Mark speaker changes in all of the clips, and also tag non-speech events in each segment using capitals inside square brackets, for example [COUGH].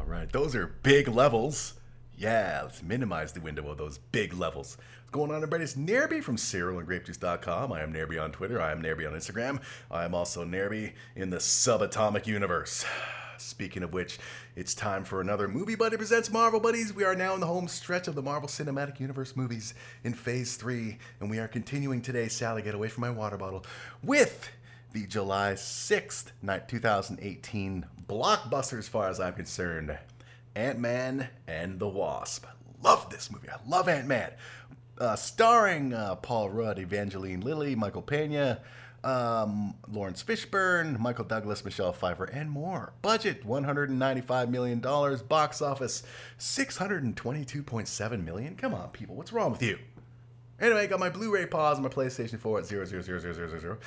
Speaker 1: All right, those are big levels. Yeah, let's minimize the window of those big levels. What's going on, everybody? It's Nairby from CerealAndGrapeJuice.com. I am Nairby on Twitter. I am Nairby on Instagram. I am also Nairby in the subatomic universe. Speaking of which, it's time for another Movie Buddy Presents Marvel Buddies. We are now in the home stretch of the Marvel Cinematic Universe movies in Phase 3, and we are continuing today, Sally, get away from my water bottle, with the July 6th, night 2018 blockbuster as far as I'm concerned. Ant-Man and the Wasp. Love this movie. I love Ant-Man. Uh, starring uh, Paul Rudd, Evangeline Lilly, Michael Pena, um, Laurence Fishburne, Michael Douglas, Michelle Pfeiffer, and more. Budget $195 million. Box office 622.7 million. Come on, people. What's wrong with you? Anyway, got my Blu-ray pause on my PlayStation 4 at 0000000.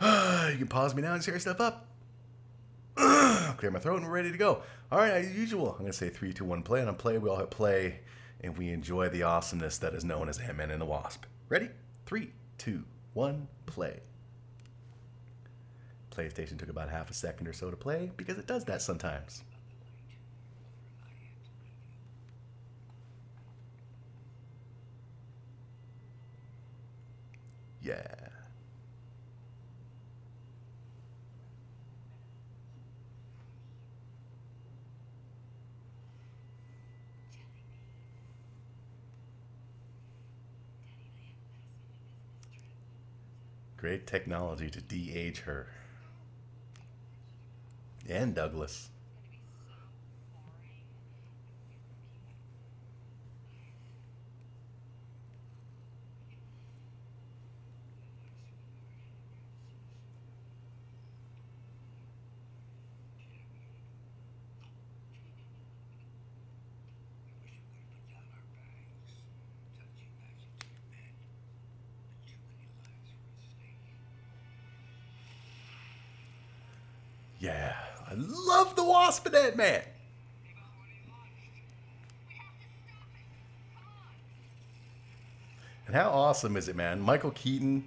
Speaker 1: [SIGHS] you can pause me now and tear stuff up. [SIGHS] Clear my throat and we're ready to go. All right, as usual, I'm going to say three, two, one, play. And on play, we all hit play and we enjoy the awesomeness that is known as Ant-Man and the Wasp. Ready? Three, two, one, play. PlayStation took about half a second or so to play because it does that sometimes. Yeah. Great technology to de-age her. And Douglas. Yeah, I love the Wasp Ant Man. And how awesome is it, man? Michael Keaton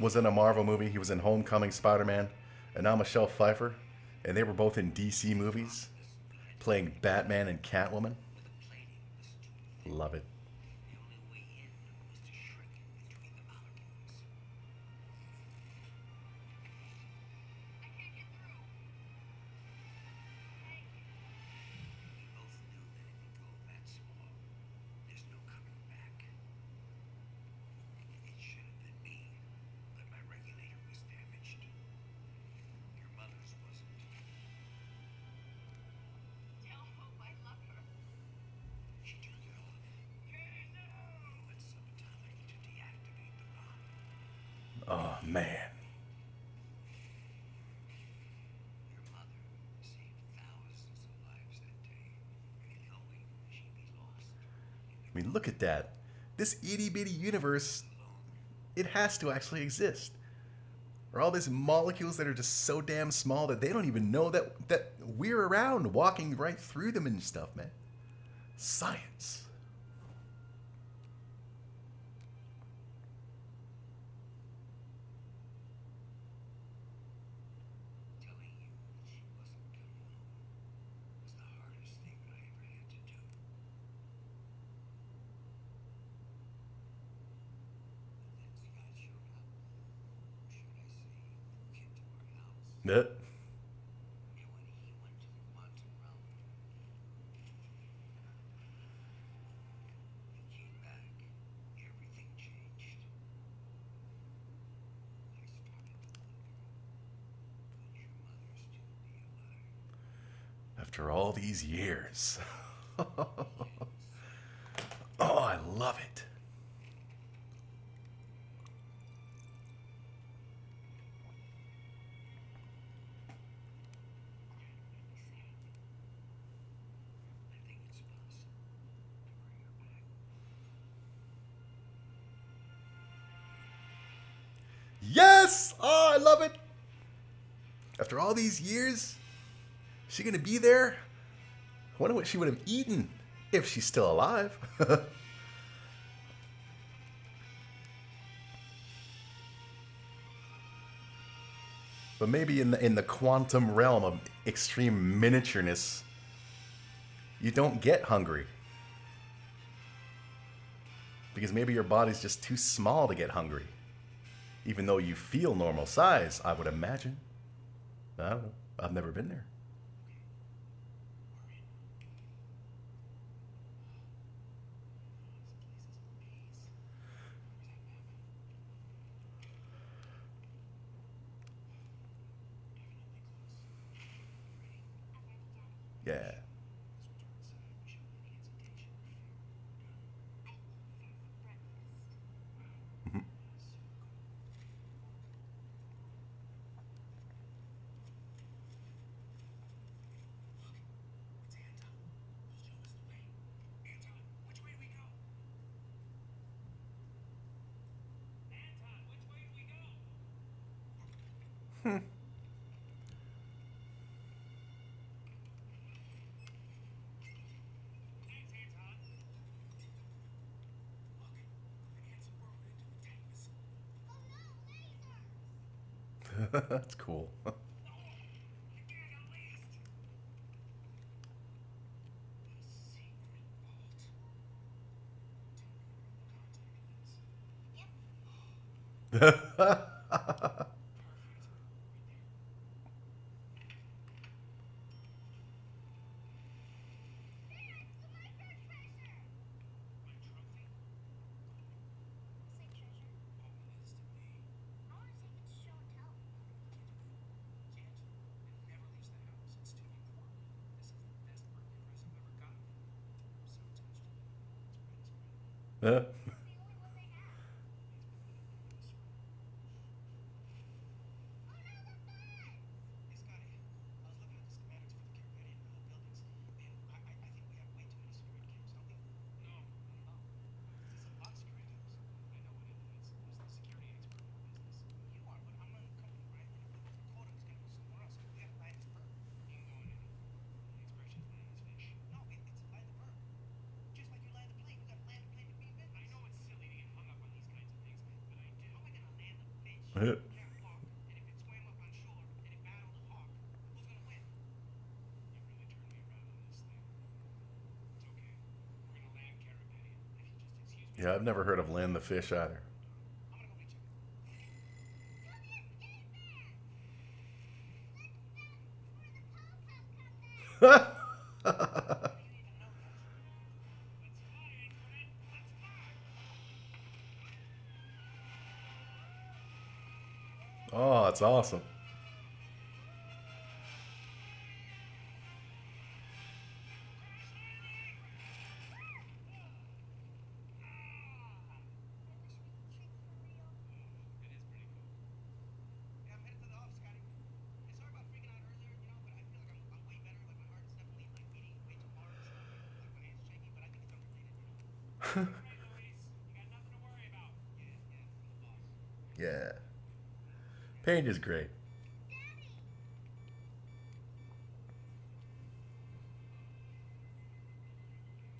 Speaker 1: was in a Marvel movie. He was in Homecoming Spider Man. And now Michelle Pfeiffer. And they were both in DC movies, playing Batman and Catwoman. Love it. Look at that. This itty bitty universe, it has to actually exist. Or all these molecules that are just so damn small that they don't even know that that we're around, walking right through them and stuff, man. Science. After all these years. [LAUGHS] I love it. After all these years, she gonna be there? I wonder what she would have eaten if she's still alive. [LAUGHS] but maybe in the in the quantum realm of extreme miniatureness,
Speaker 2: you don't get hungry. Because maybe your body's just too small to get hungry. Even though you feel normal size, I would imagine. I don't know. I've never been there. Yeah. That's cool. [LAUGHS] Uh, uh, yeah, I've never heard of land the fish either. [LAUGHS] oh, that's awesome. Paint is great.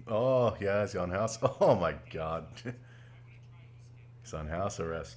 Speaker 2: Oh, yeah, he's on house. [LAUGHS] Oh my god. [LAUGHS] he's on house arrest.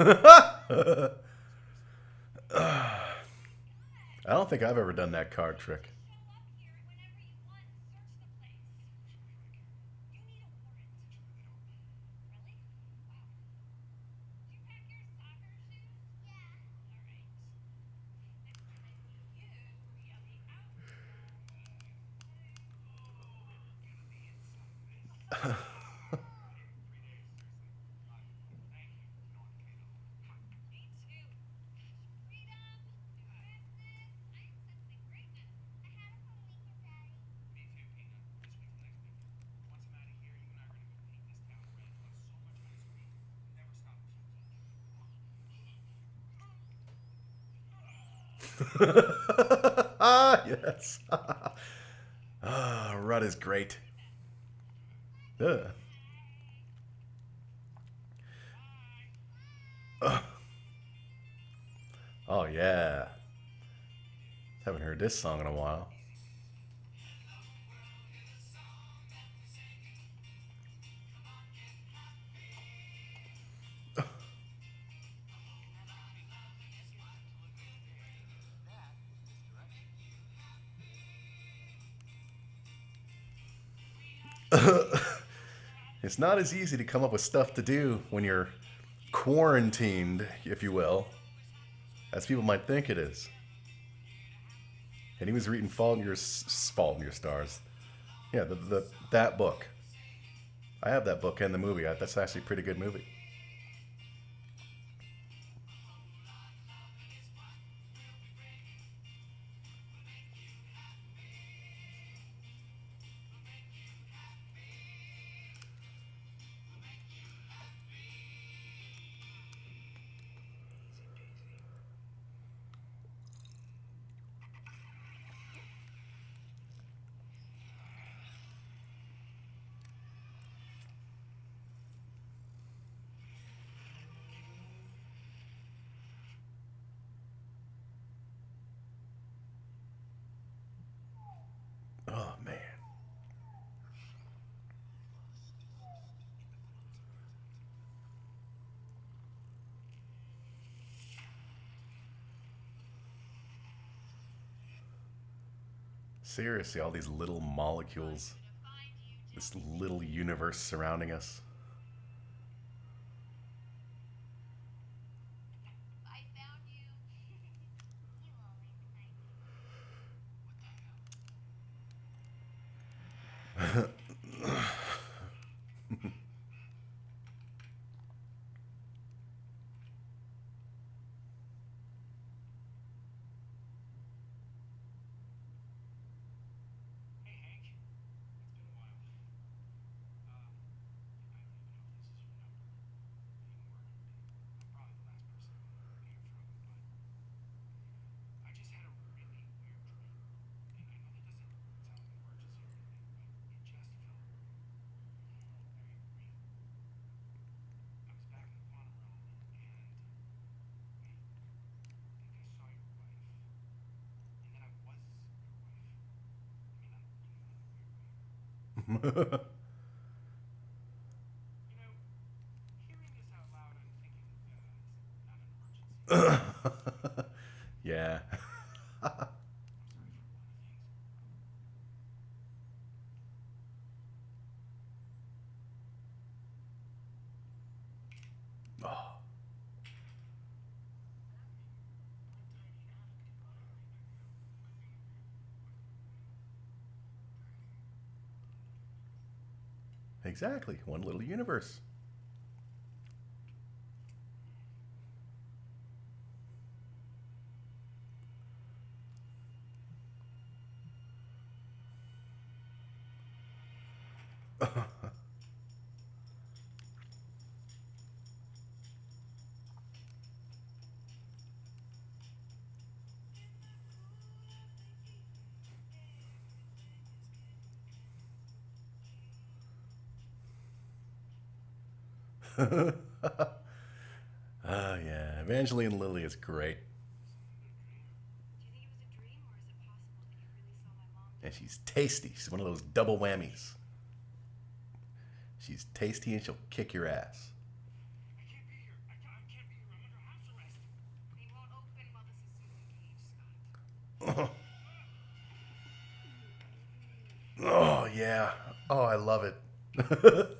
Speaker 2: [SIGHS] [SIGHS] I don't think I've ever done that card trick. ah, yes. [LAUGHS] ah, Rudd is great. Uh. Uh. Oh, yeah. Haven't heard this song in a while. It's not as easy to come up with stuff to do when you're quarantined, if you will, as people might think it is. And he was reading Fault in Your Fault in Your Stars. Yeah, the, the that book. I have that book and the movie. That's actually a pretty good movie. Seriously, all these little molecules, this little universe surrounding us. Yeah. [LAUGHS] Exactly. One little universe. [LAUGHS] oh, yeah. Evangeline Lilly is great. And she's tasty. She's one of those double whammies. She's tasty and she'll kick your ass.
Speaker 3: Oh. [LAUGHS]
Speaker 2: oh, yeah. Oh, I love it. [LAUGHS]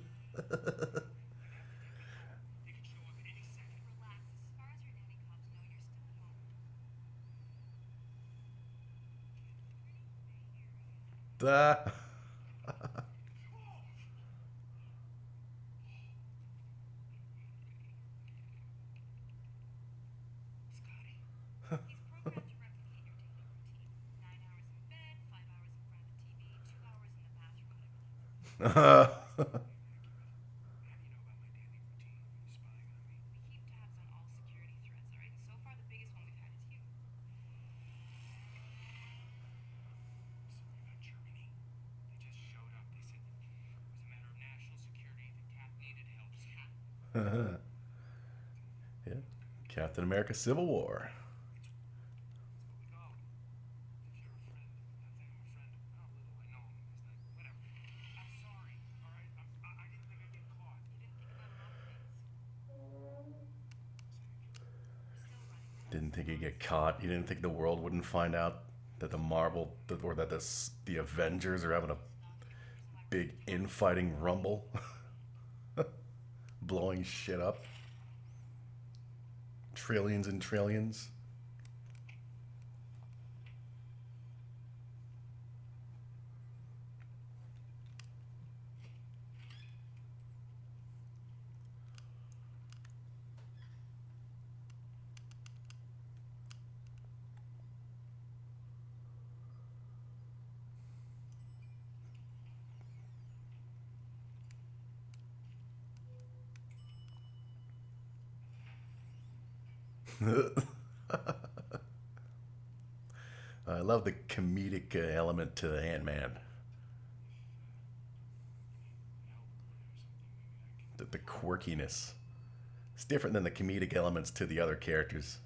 Speaker 2: Captain America Civil War.
Speaker 4: Didn't think
Speaker 2: he'd get caught. You didn't think the world wouldn't find out that the Marvel or that the the Avengers are having a big infighting rumble, [LAUGHS] blowing shit up trillions and trillions. love the comedic element to the Ant-Man. The, the quirkiness. It's different than the comedic elements to the other characters.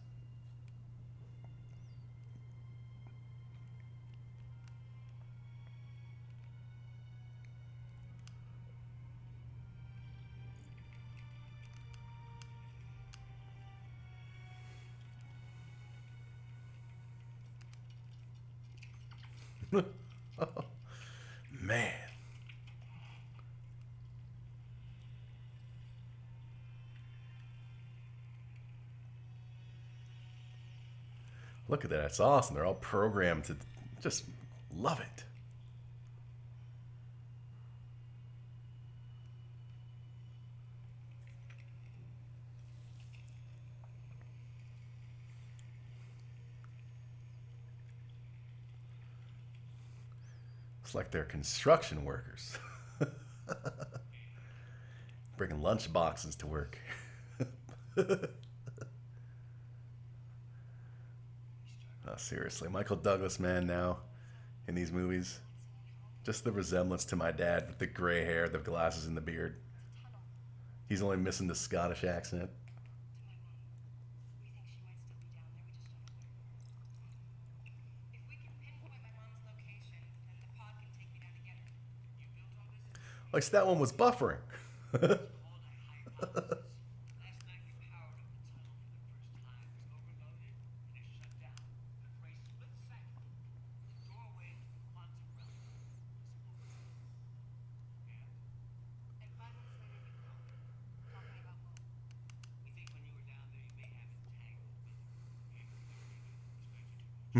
Speaker 2: look at that, that's awesome. They're all programmed to just love it. It's like they're construction workers. [LAUGHS] Bringing lunch boxes to work. [LAUGHS] Uh, seriously, Michael Douglas, man, now in these movies, just the resemblance to my dad with the gray hair, the glasses, and the beard. He's only missing the Scottish accent. Like, that one was buffering. [LAUGHS]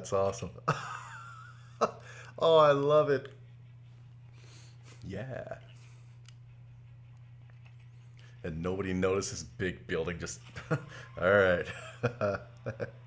Speaker 4: that's awesome. [LAUGHS] oh, I love it. Yeah. And nobody notices big building just [LAUGHS] all right. [LAUGHS]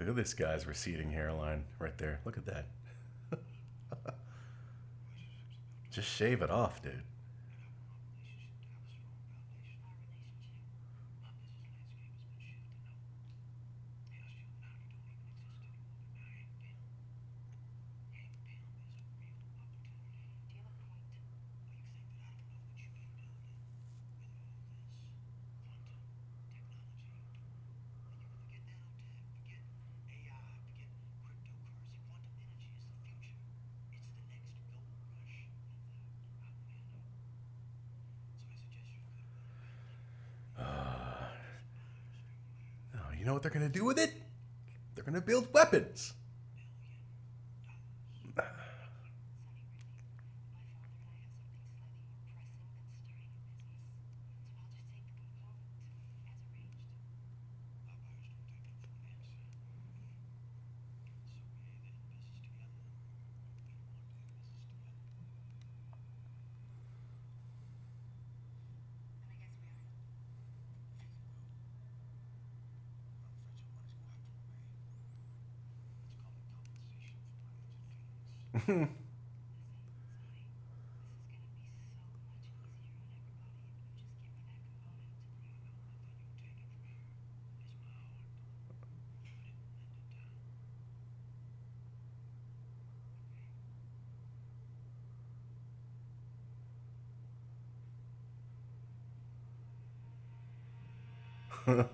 Speaker 4: Look at this guy's receding hairline right there. Look at that. [LAUGHS] Just shave it off, dude.
Speaker 1: they're going to
Speaker 3: do
Speaker 1: with
Speaker 4: it? They're
Speaker 1: going to
Speaker 3: build weapons. [LAUGHS]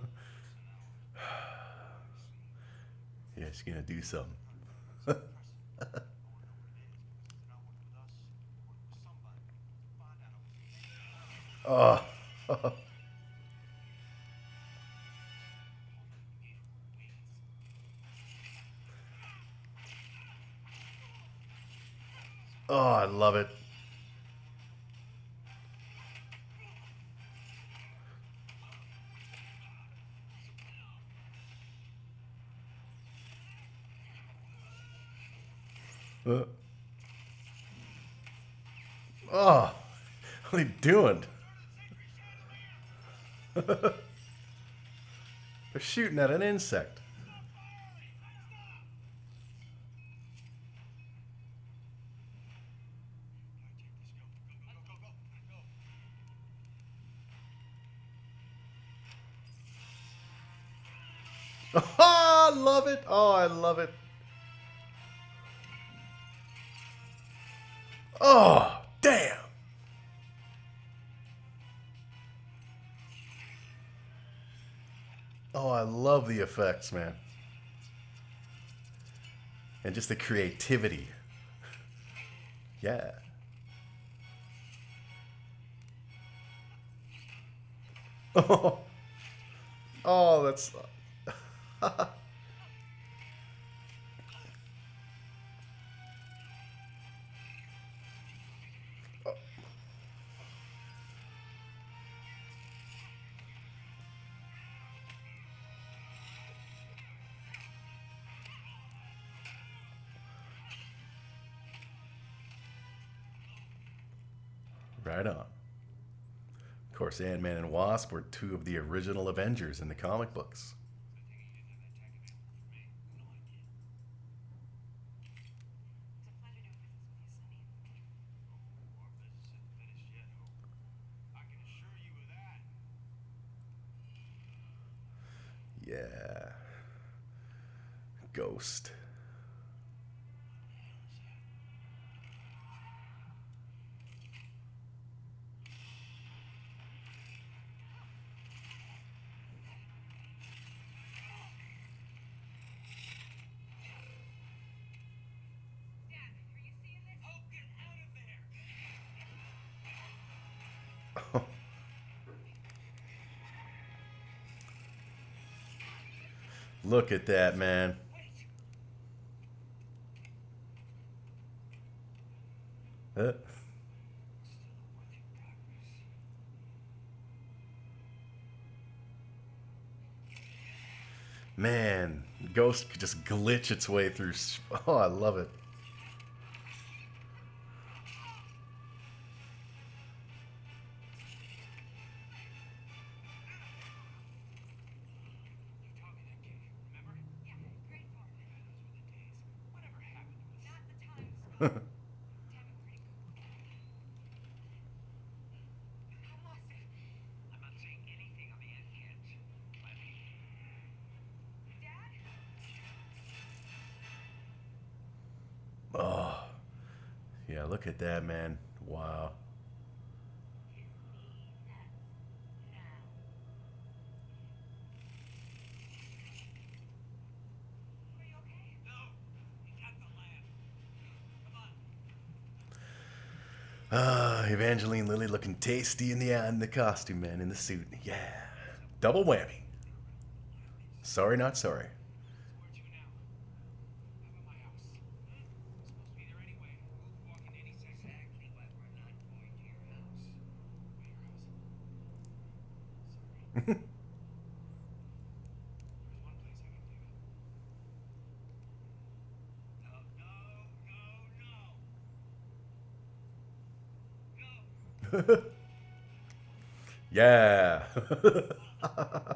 Speaker 4: yeah, she's gonna do something. oh. [LAUGHS] [LAUGHS] oh, I love it. doing? [LAUGHS] They're shooting at an insect. love the effects, man. And just the creativity. yeah. Oh, [LAUGHS] oh that's. course, Ant Man and Wasp were two of the original Avengers in the comic books. Look at that, man. Uh. Man, Ghost could just glitch its way through. [LAUGHS] Oh, I love it.
Speaker 1: that,
Speaker 4: man. Wow. Ah, Evangeline Lilly looking tasty in the in the costume, man, in the suit. Yeah, double whammy. Sorry, not sorry. [LAUGHS] yeah. [LAUGHS]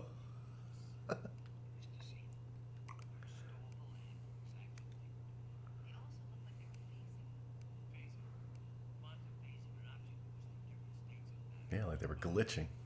Speaker 4: glitching.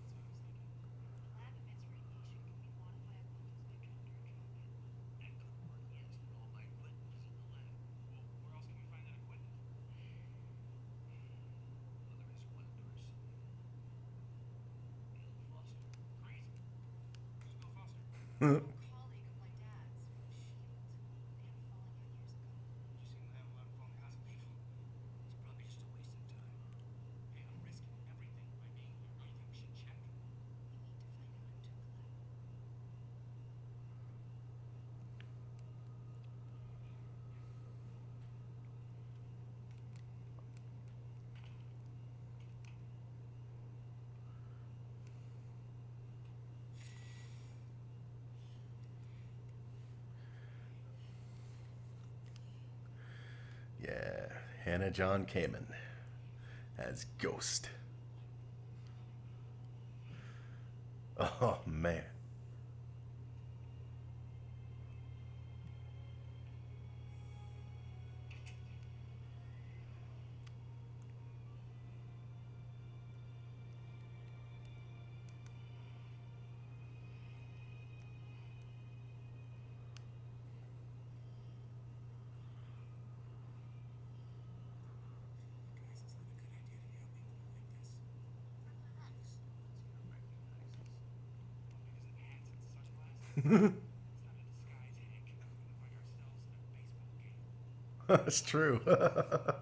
Speaker 4: Hannah John Kamen as Ghost. [LAUGHS] That's true. [LAUGHS]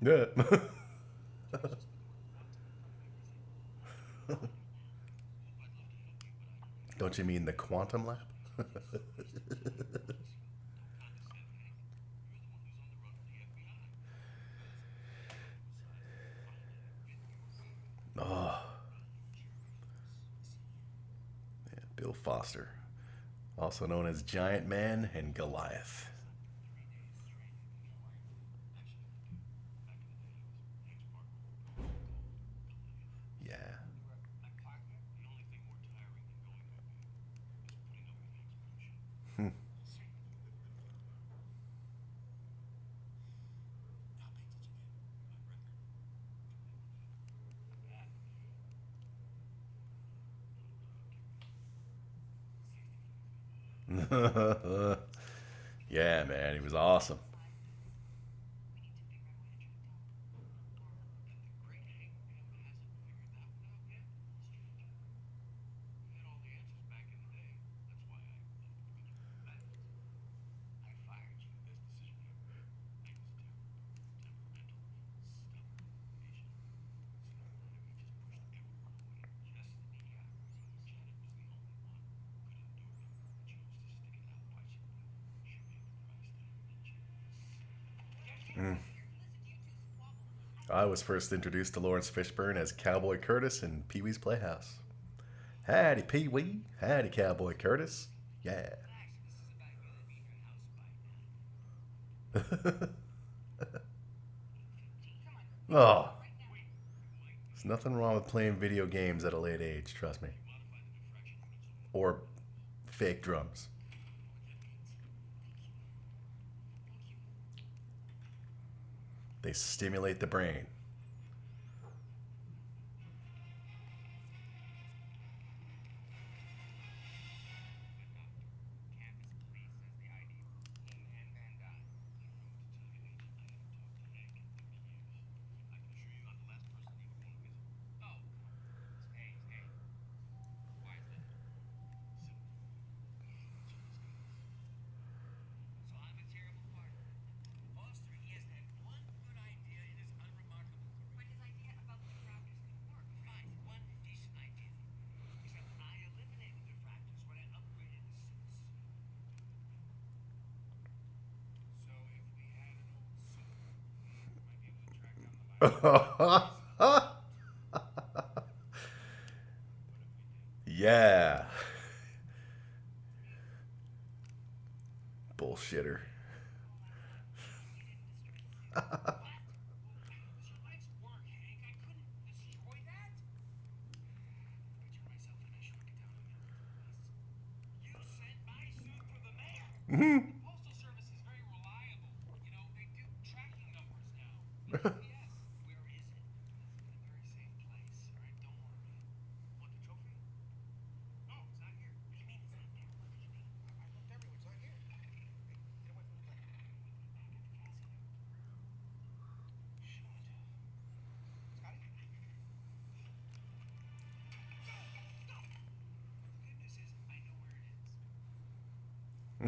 Speaker 4: Yeah. [LAUGHS] Don't you mean the quantum lab? oh. [LAUGHS] Yeah, Bill Foster, also known as Giant Man and Goliath. was
Speaker 2: first introduced to Laurence Fishburne as Cowboy Curtis in Pee Wee's Playhouse. Howdy, Pee Wee. Howdy, Cowboy Curtis. Yeah. [LAUGHS] oh. There's nothing wrong with playing video games at a late age, trust me. Or fake drums. They stimulate the brain. [LAUGHS] yeah. Bullshitter.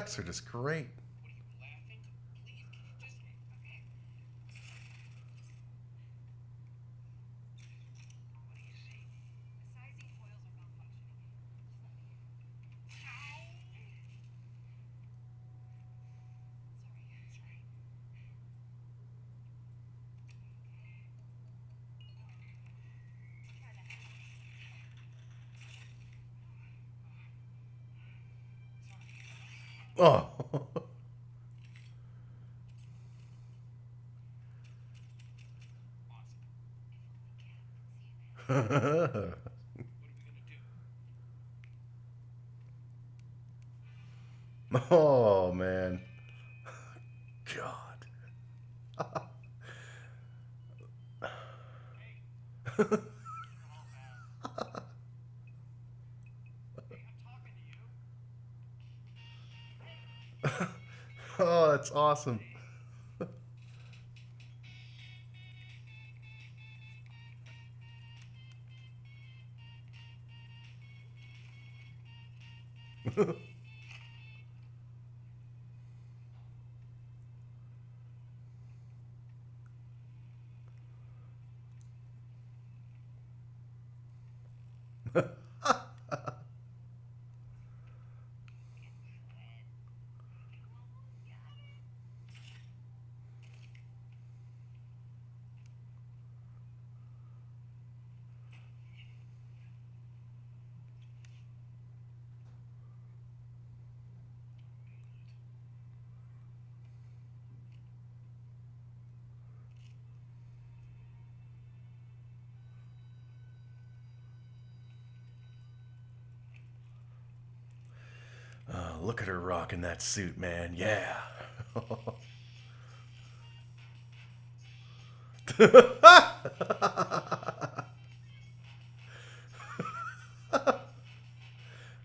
Speaker 2: effects are just great. That's awesome. look at her rocking that suit, man. Yeah. [LAUGHS]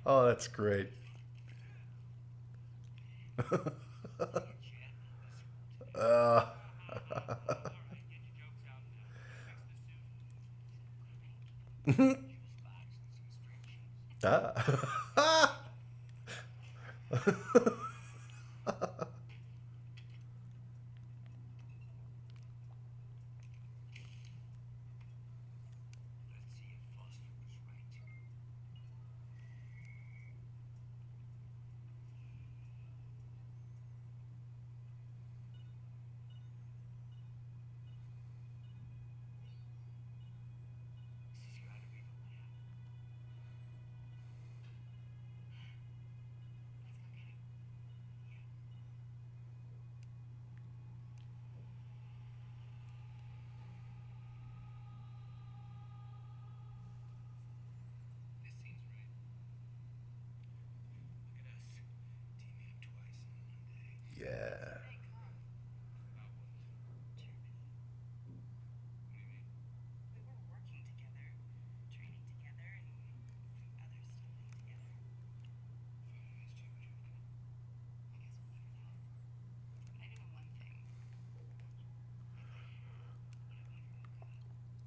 Speaker 2: oh, that's great. [LAUGHS]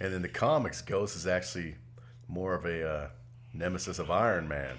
Speaker 1: And in the
Speaker 3: comics, Ghost is actually more of a uh, nemesis of Iron Man.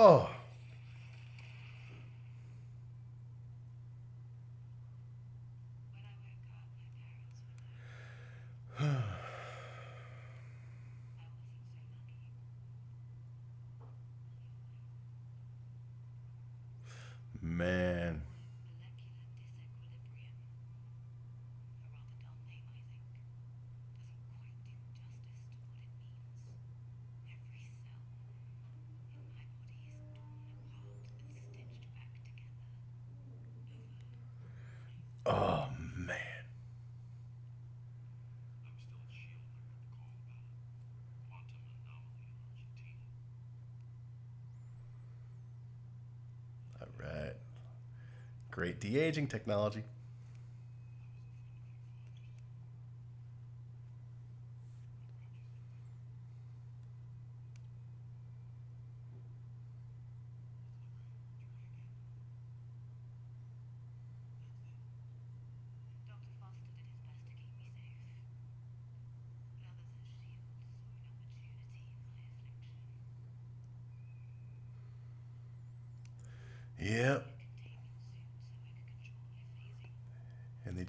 Speaker 1: Oh,
Speaker 2: All right. Great de aging technology.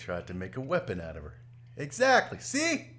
Speaker 2: tried to make a weapon out of her. Exactly. See?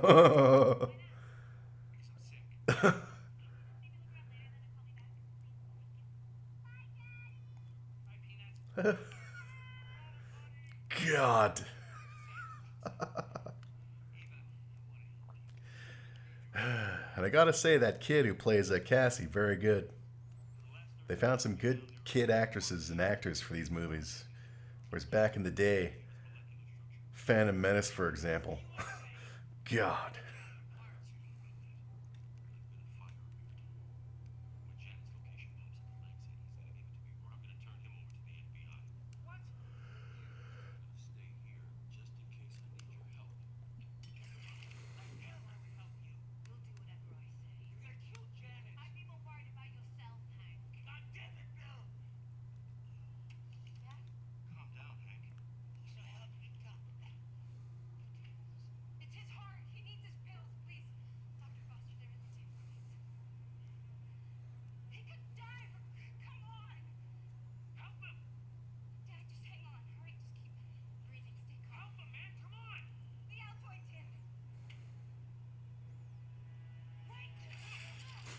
Speaker 2: [LAUGHS] God. [SIGHS] and I gotta say, that kid who plays uh, Cassie, very good. They found some good kid actresses and actors for these movies. Whereas back in the day, Phantom Menace, for example,
Speaker 4: God.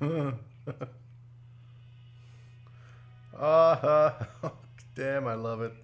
Speaker 4: uh, [LAUGHS] [LAUGHS] damn, I love it.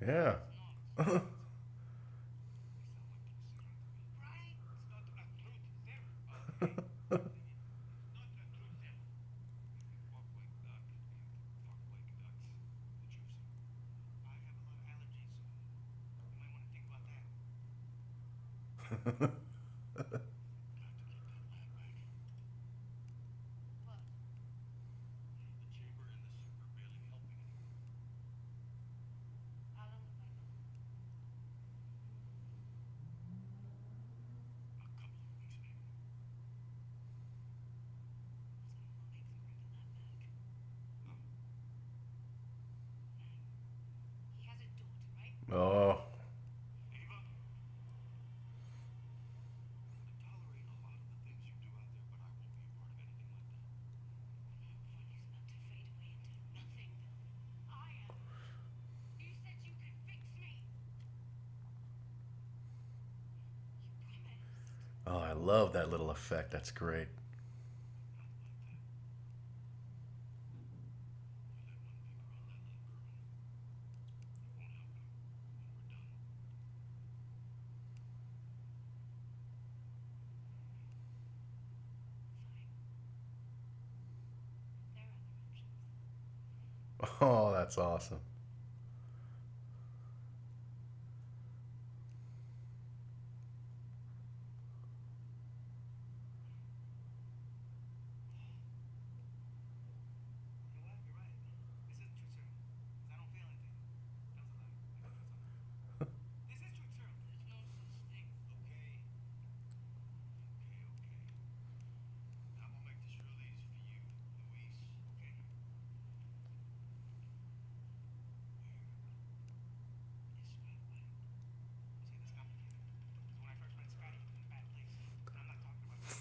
Speaker 4: Yeah. [LAUGHS] Oh,
Speaker 1: I
Speaker 4: love that little effect. That's great. [LAUGHS] Oh, that's awesome.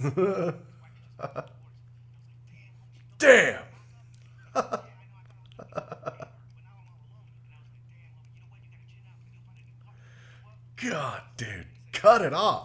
Speaker 4: [LAUGHS]
Speaker 2: Damn! [LAUGHS] God, dude, cut it off.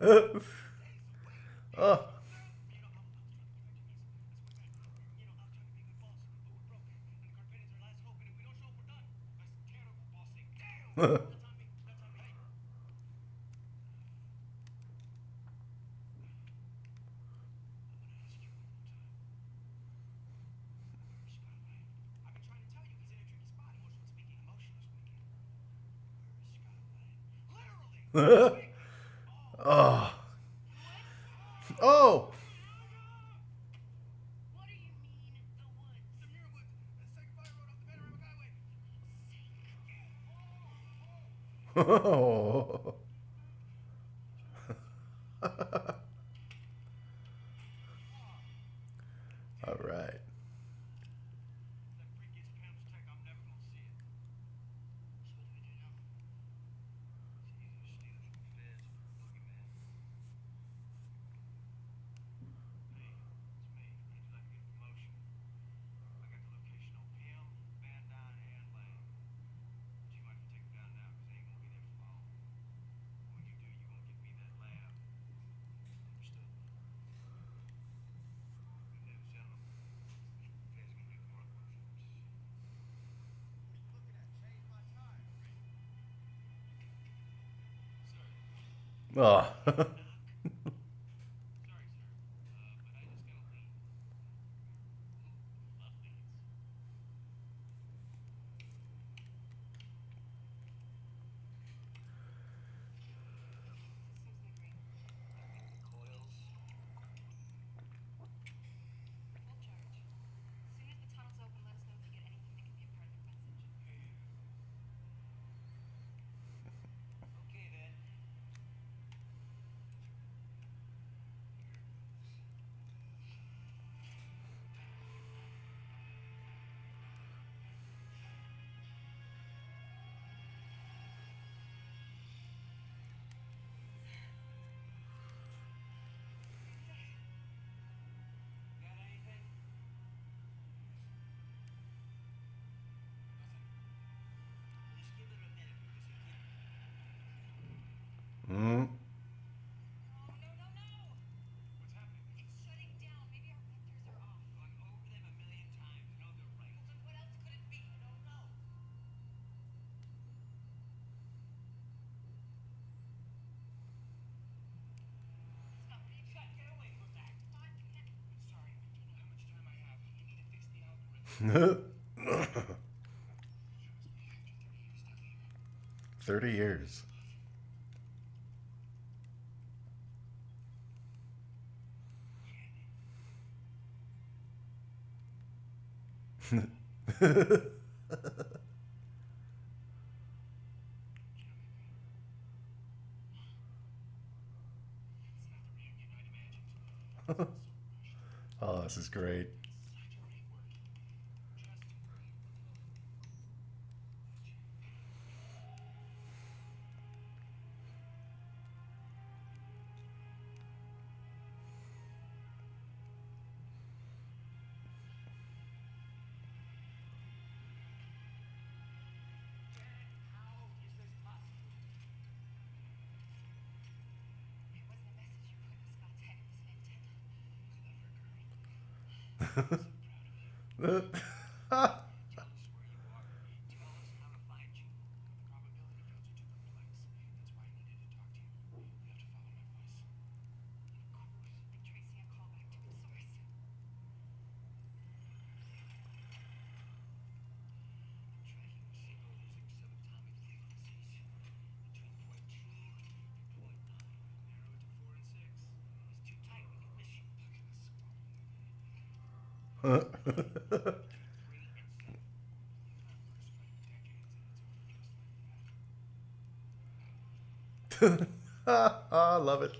Speaker 2: uh. [LAUGHS] oh. [LAUGHS] Oh. [LAUGHS] [LAUGHS] Thirty years. [LAUGHS] oh, this is great. [LAUGHS]
Speaker 1: Ah, I
Speaker 2: love it.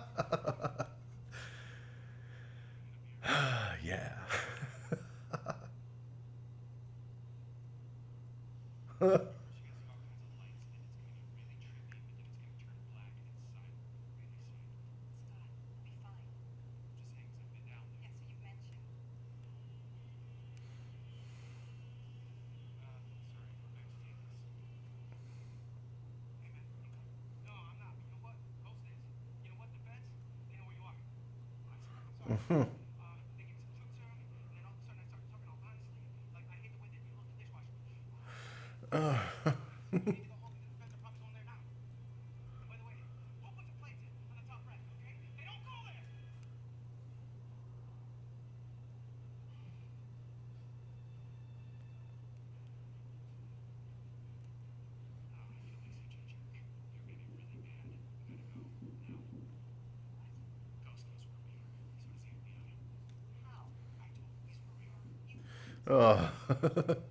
Speaker 1: I'm sorry. uh, they give me some truth serum, and then all of a sudden I start talking all honestly. Like, I hate the way that you look at dishwasher. You need to go home because the feds are probably going there now. And by the way, who put the plates in on the top rack, okay? They don't go there! Oh, I feel like such a jerk. You're gonna be really mad. We gotta go. Now. Ghost knows where we are. So does the FBI.
Speaker 3: How?
Speaker 1: I told police where we are. You
Speaker 2: oh. [LAUGHS]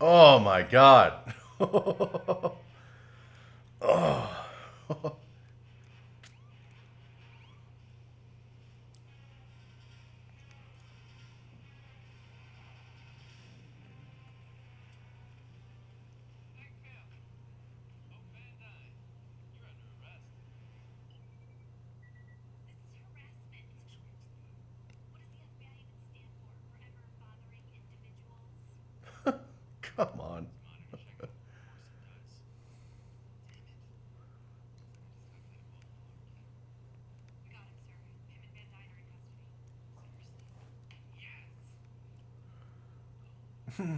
Speaker 3: oh my
Speaker 2: god. [LAUGHS] Hmm.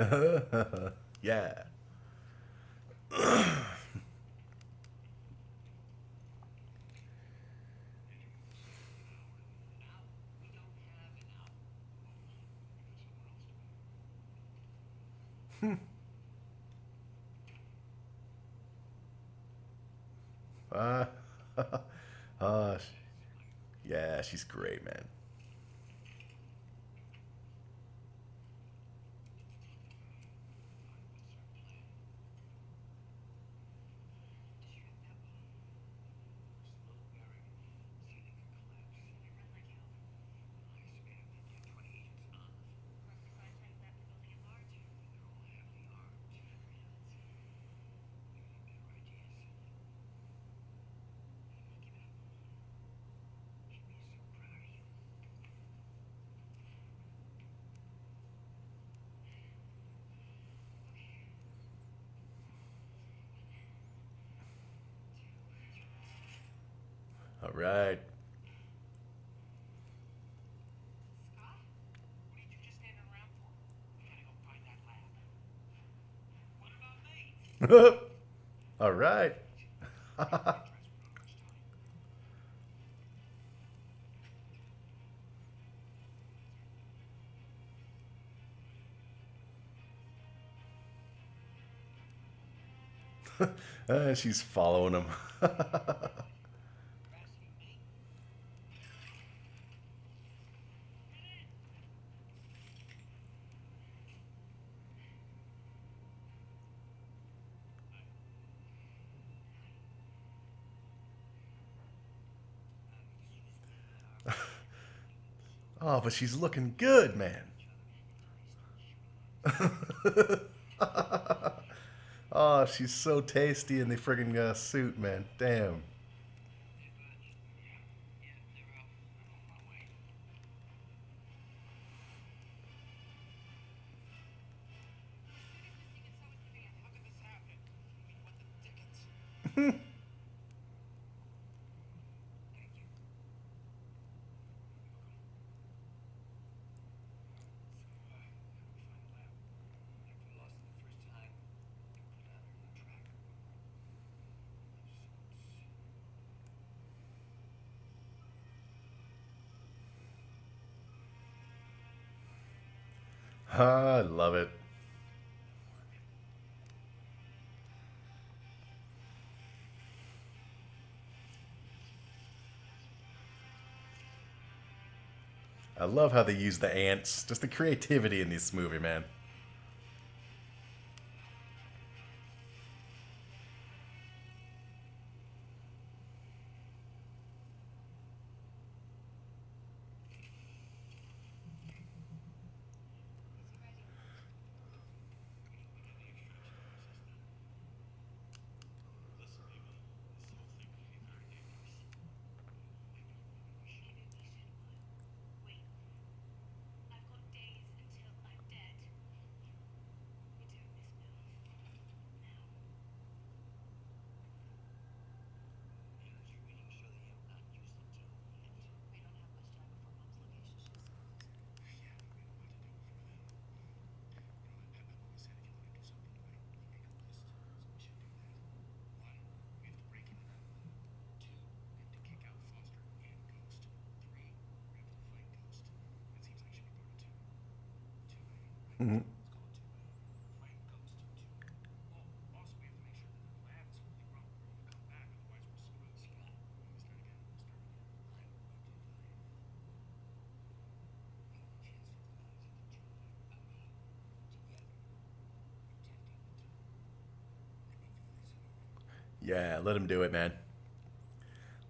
Speaker 2: [LAUGHS] yeah.
Speaker 1: Hmm.
Speaker 2: Uh, uh, yeah, she's great, man. [LAUGHS]
Speaker 4: All
Speaker 2: right. All right. [LAUGHS] uh, ah, she's following him. [LAUGHS] Oh, but she's looking good, man. [LAUGHS] oh, she's so tasty in the friggin' uh, suit, man. Damn. love how they use the ants. Just the creativity in this movie, man.
Speaker 1: Yeah,
Speaker 4: let
Speaker 2: him do it, man.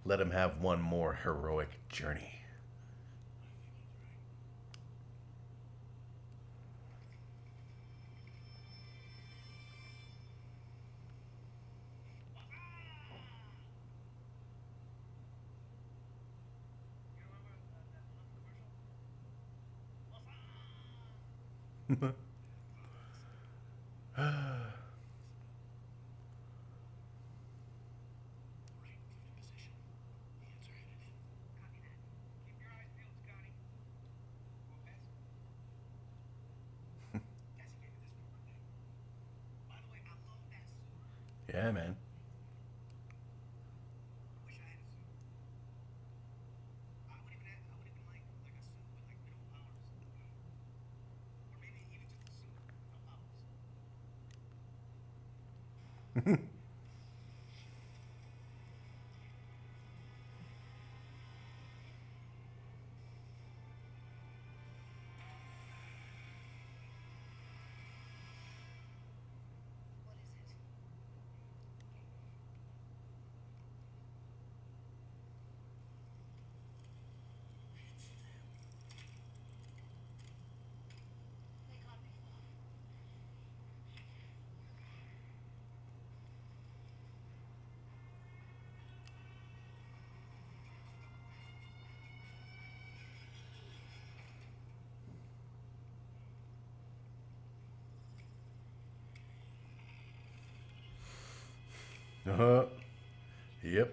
Speaker 2: Let him have one more heroic journey. [LAUGHS]
Speaker 1: Uh
Speaker 2: huh. Yep.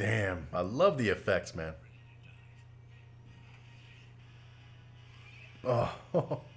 Speaker 2: Damn, I love the effects, man. Oh. [LAUGHS]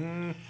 Speaker 2: Mm.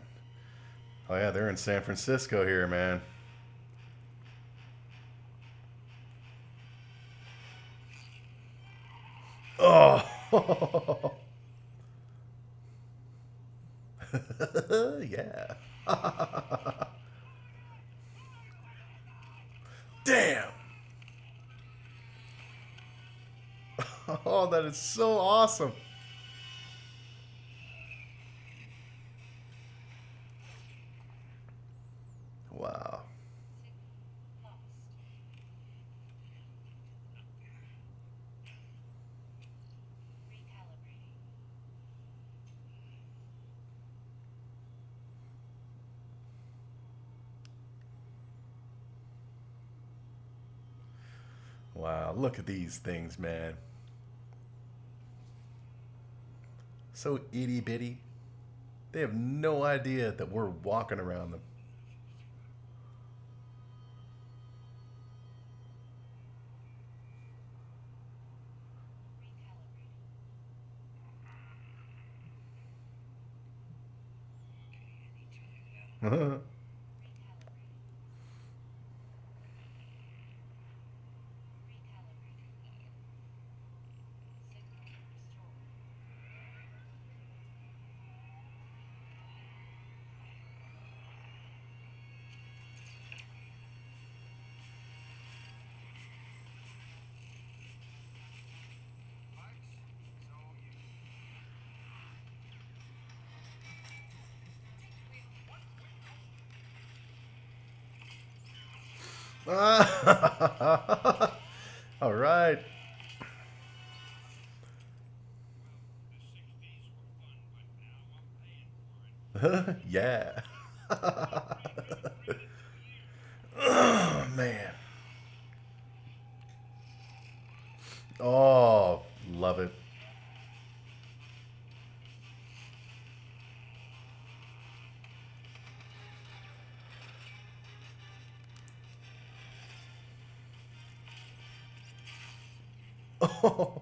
Speaker 2: yeah, they're in San Francisco here, man. Oh. [LAUGHS] yeah. [LAUGHS] Damn. [LAUGHS] Oh, that is so awesome. look at these things, man. So itty bitty. They have no idea that we're walking around them. [LAUGHS] [LAUGHS]
Speaker 1: All
Speaker 2: right. [LAUGHS] yeah. [LAUGHS] Oh.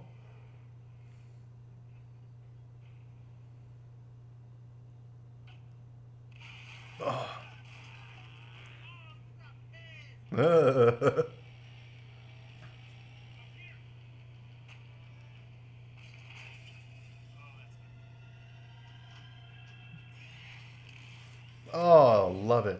Speaker 2: oh. Oh, love it.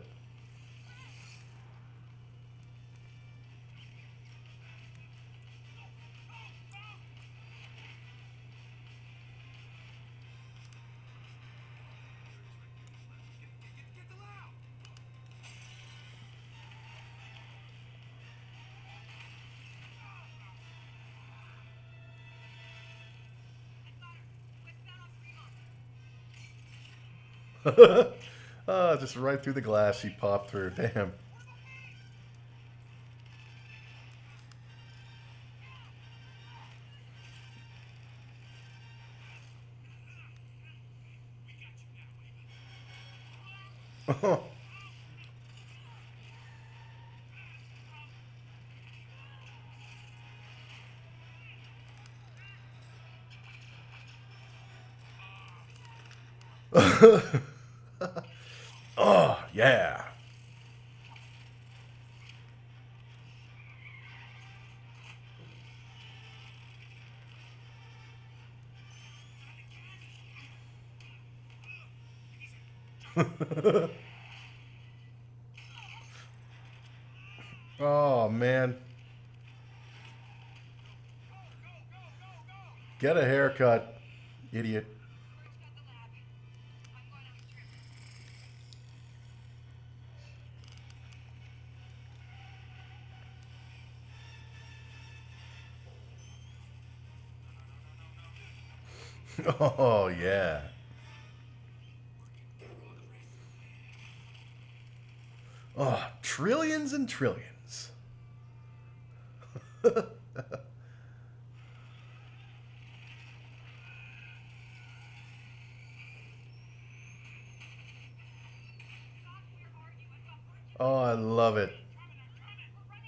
Speaker 2: oh, [LAUGHS] just right through the glass she popped through. Damn. Oh. [LAUGHS] [LAUGHS] Yeah. [LAUGHS] oh man. Get a haircut, idiot. Oh, yeah. Oh, trillions and trillions. [LAUGHS] oh, I love it.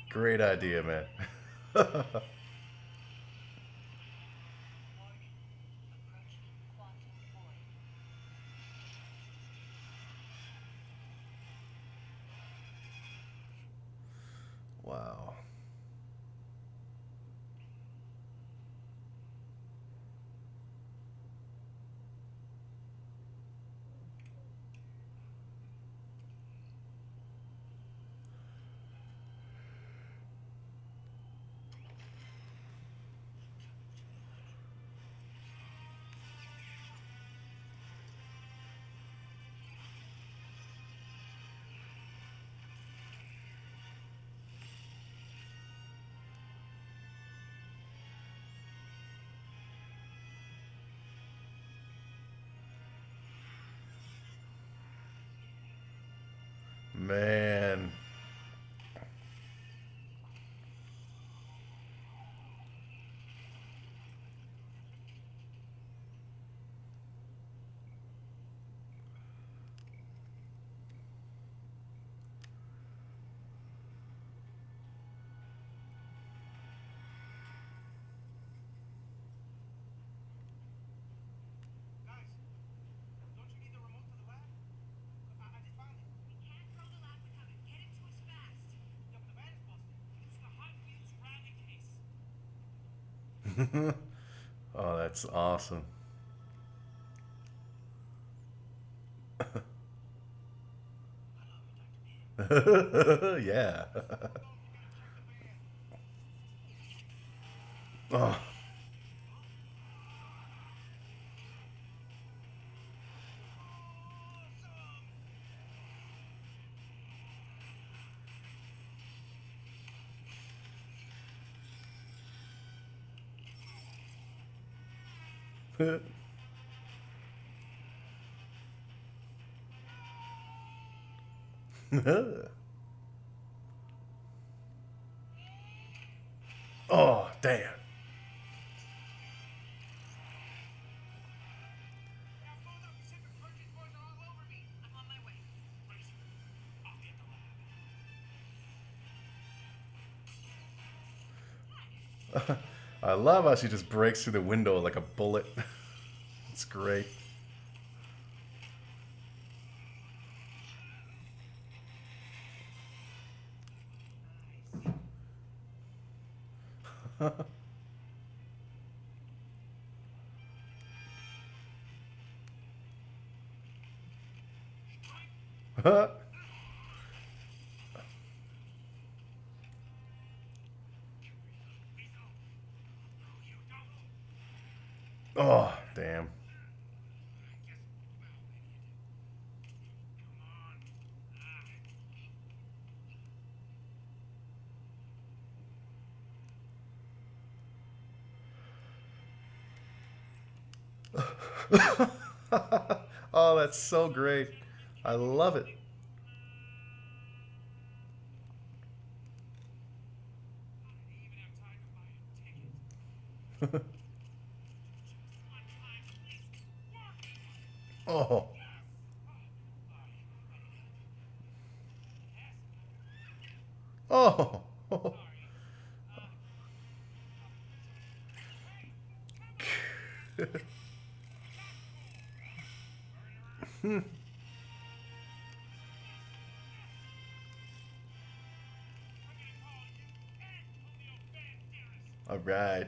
Speaker 2: Great idea, man. [LAUGHS] [LAUGHS] oh, that's awesome. [LAUGHS] yeah. [LAUGHS] the [LAUGHS] oh, damn. [LAUGHS] I love how she just breaks through the window like a bullet. [LAUGHS] it's great.
Speaker 1: On. damn. [LAUGHS]
Speaker 2: oh, that's so great. I love it. [LAUGHS]
Speaker 1: Work.
Speaker 2: Oh, oh. oh. [LAUGHS] All right.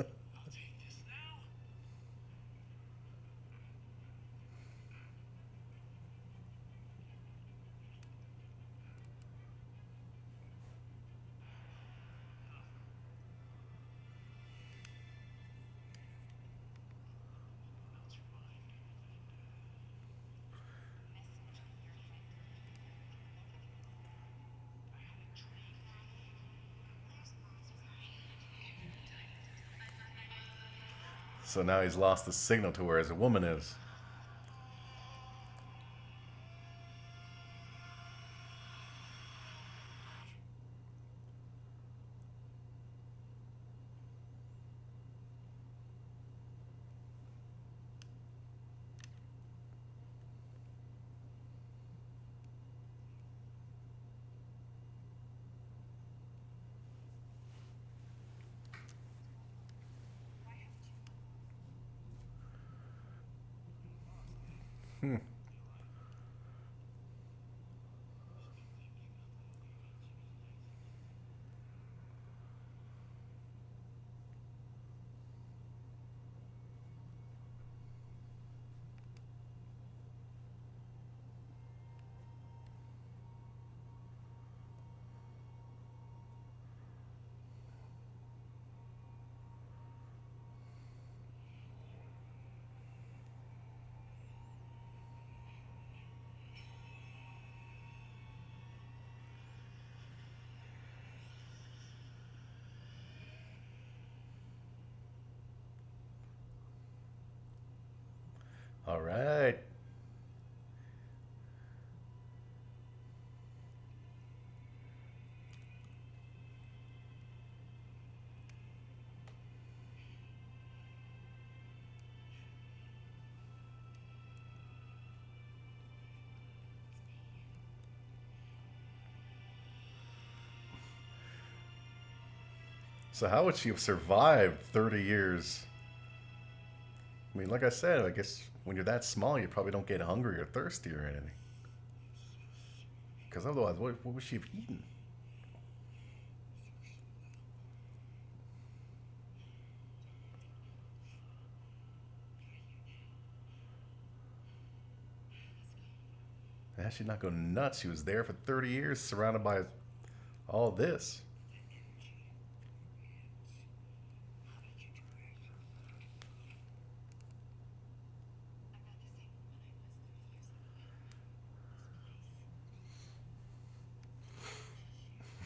Speaker 2: so now he's lost the signal to where his woman is. All right.
Speaker 3: So how would she have survived 30 years? I mean, like I said, I guess when you're that small, you probably don't get hungry or thirsty or anything. Because otherwise, what, what would she have eaten? She'd not go nuts. She was there for 30 years surrounded by all this.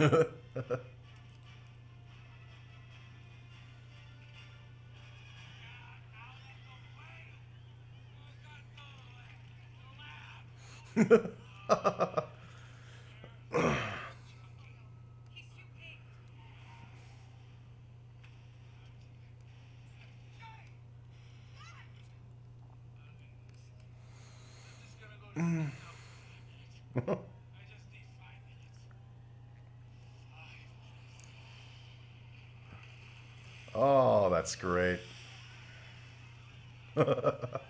Speaker 2: Ha ha
Speaker 3: ha. that's great. [LAUGHS]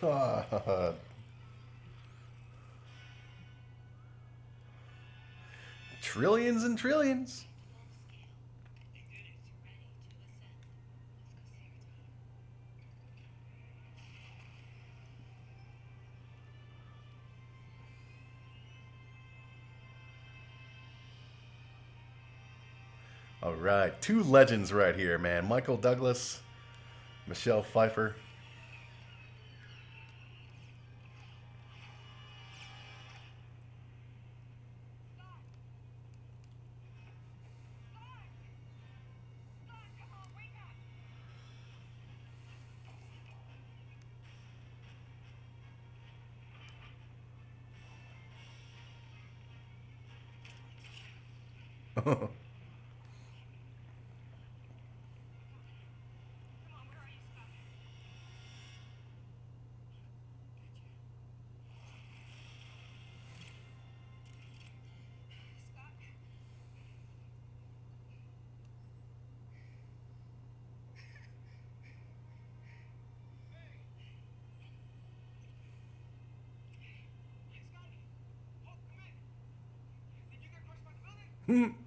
Speaker 3: God. Trillions and trillions. All right, two legends right here, man. Michael Douglas, Michelle Pfeiffer.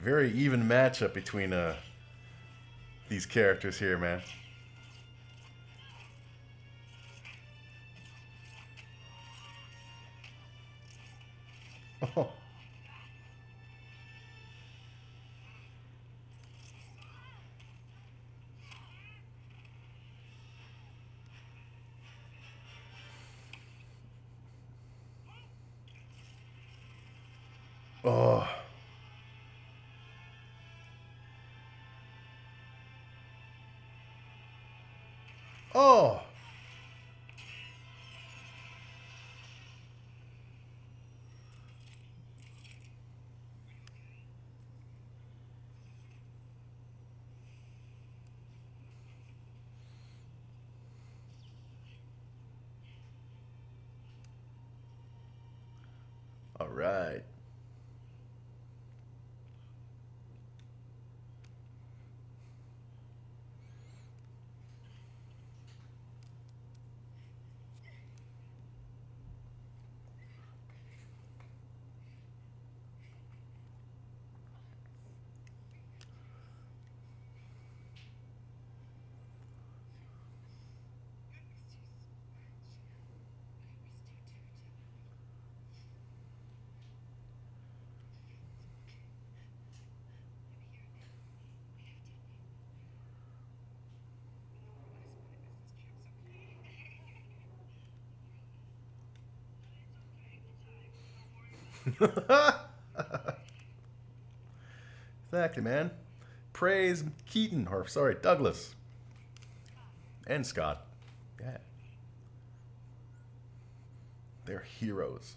Speaker 2: Very even matchup between uh these characters here, man. Oh. Oh. Oh. All right. [LAUGHS] exactly, man. Praise Keaton, or sorry, Douglas. And Scott. Yeah. They're heroes.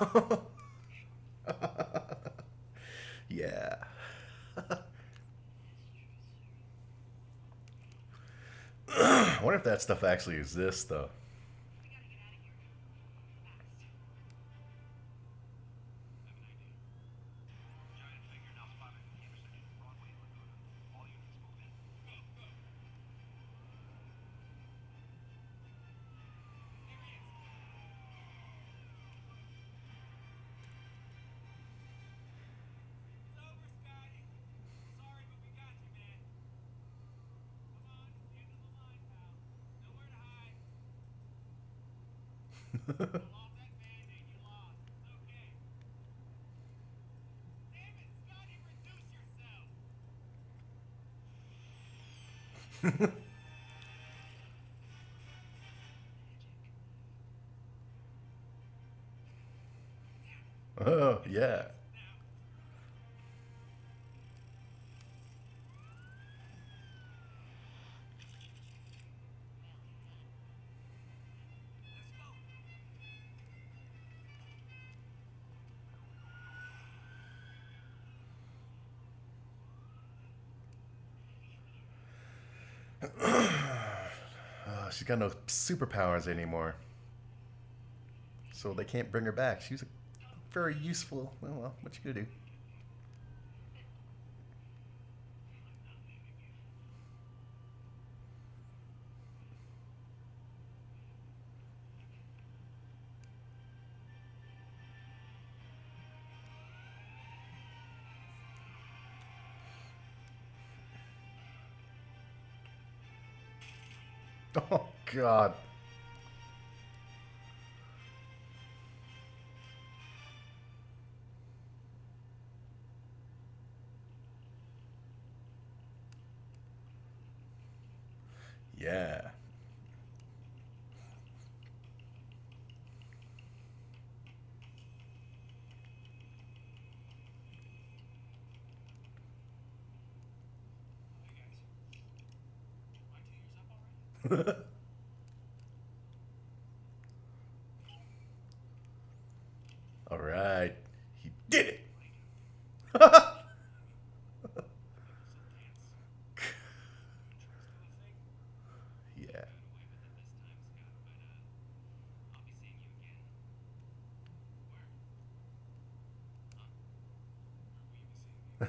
Speaker 2: [LAUGHS] yeah. [CLEARS THROAT] I wonder if that stuff actually exists, though. [LAUGHS]
Speaker 1: Oh, yeah. She's got no superpowers anymore. So they can't bring her back. She was very useful. Oh well, what you gonna do? God.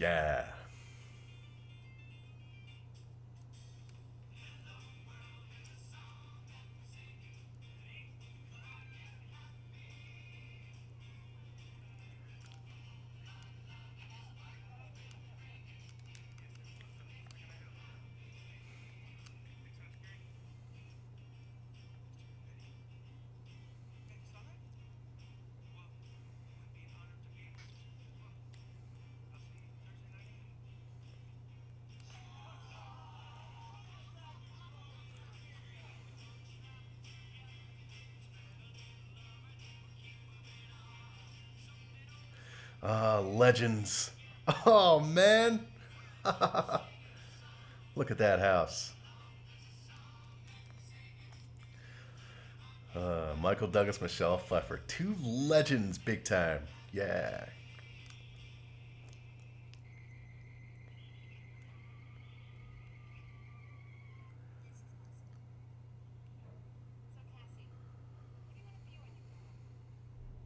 Speaker 1: Yeah. Ah, legends. Oh man. [LAUGHS] Look at that house. Uh, Michael Douglas, Michelle Pfeiffer, two legends, big time. Yeah.
Speaker 3: So Cassie, what do you want to be when you grow up?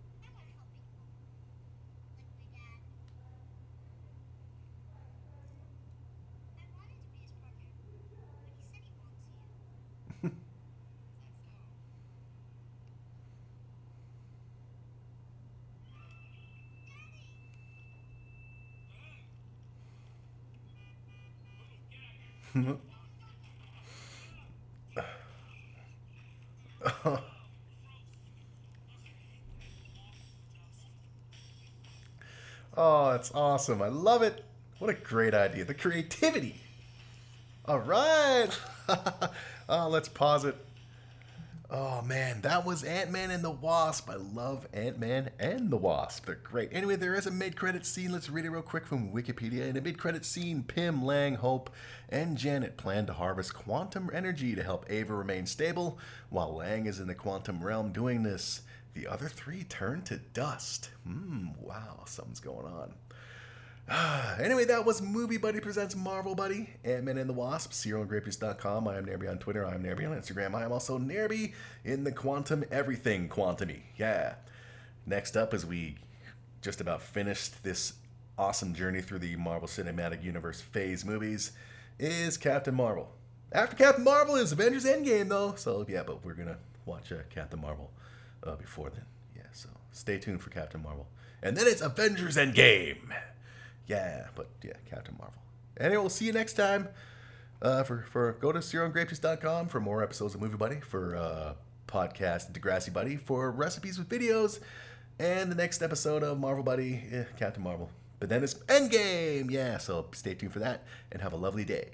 Speaker 3: I want to help people. Like my dad. I wanted to be his partner, but he said he won't see you. Is that so? [LAUGHS]
Speaker 1: Oh, that's awesome. I love it. What a great idea. The creativity. All right. oh, [LAUGHS] let's pause it. Oh, man. That was Ant Man and the Wasp. I love Ant Man and the Wasp. They're great. Anyway, there is a mid credit scene. Let's read it real quick from Wikipedia. In a mid credit scene, Pym, Lang, Hope, and Janet plan to harvest quantum energy to help Ava remain stable. While Lang is in the quantum realm doing this, the other three turn to dust. Hmm, wow, something's going on. [SIGHS] anyway, that was Movie Buddy Presents Marvel Buddy, Ant-Man and the Wasp, SerialAndGrapejuice.com. I am Nairby on Twitter. I am Nairby on Instagram. I am also Nairby in the Quantum Everything Quantity. Yeah. Next up, as we just about finished this awesome journey through the Marvel Cinematic Universe phase movies, is Captain Marvel. After Captain Marvel is Avengers Endgame, though. So, yeah, but we're going to watch uh, Captain Marvel uh, before then. Yeah, so stay tuned for Captain Marvel. And then it's Avengers Endgame. Yeah, but yeah, Captain Marvel. Anyway, we'll see you next time. Uh, for, for go to zeroandgrapejuice.com for more episodes of Movie Buddy, for uh, podcast Degrassi Buddy, for recipes with videos, and the next episode of Marvel Buddy, eh, Captain Marvel. But then it's Endgame, yeah. So stay tuned for that, and have a lovely day.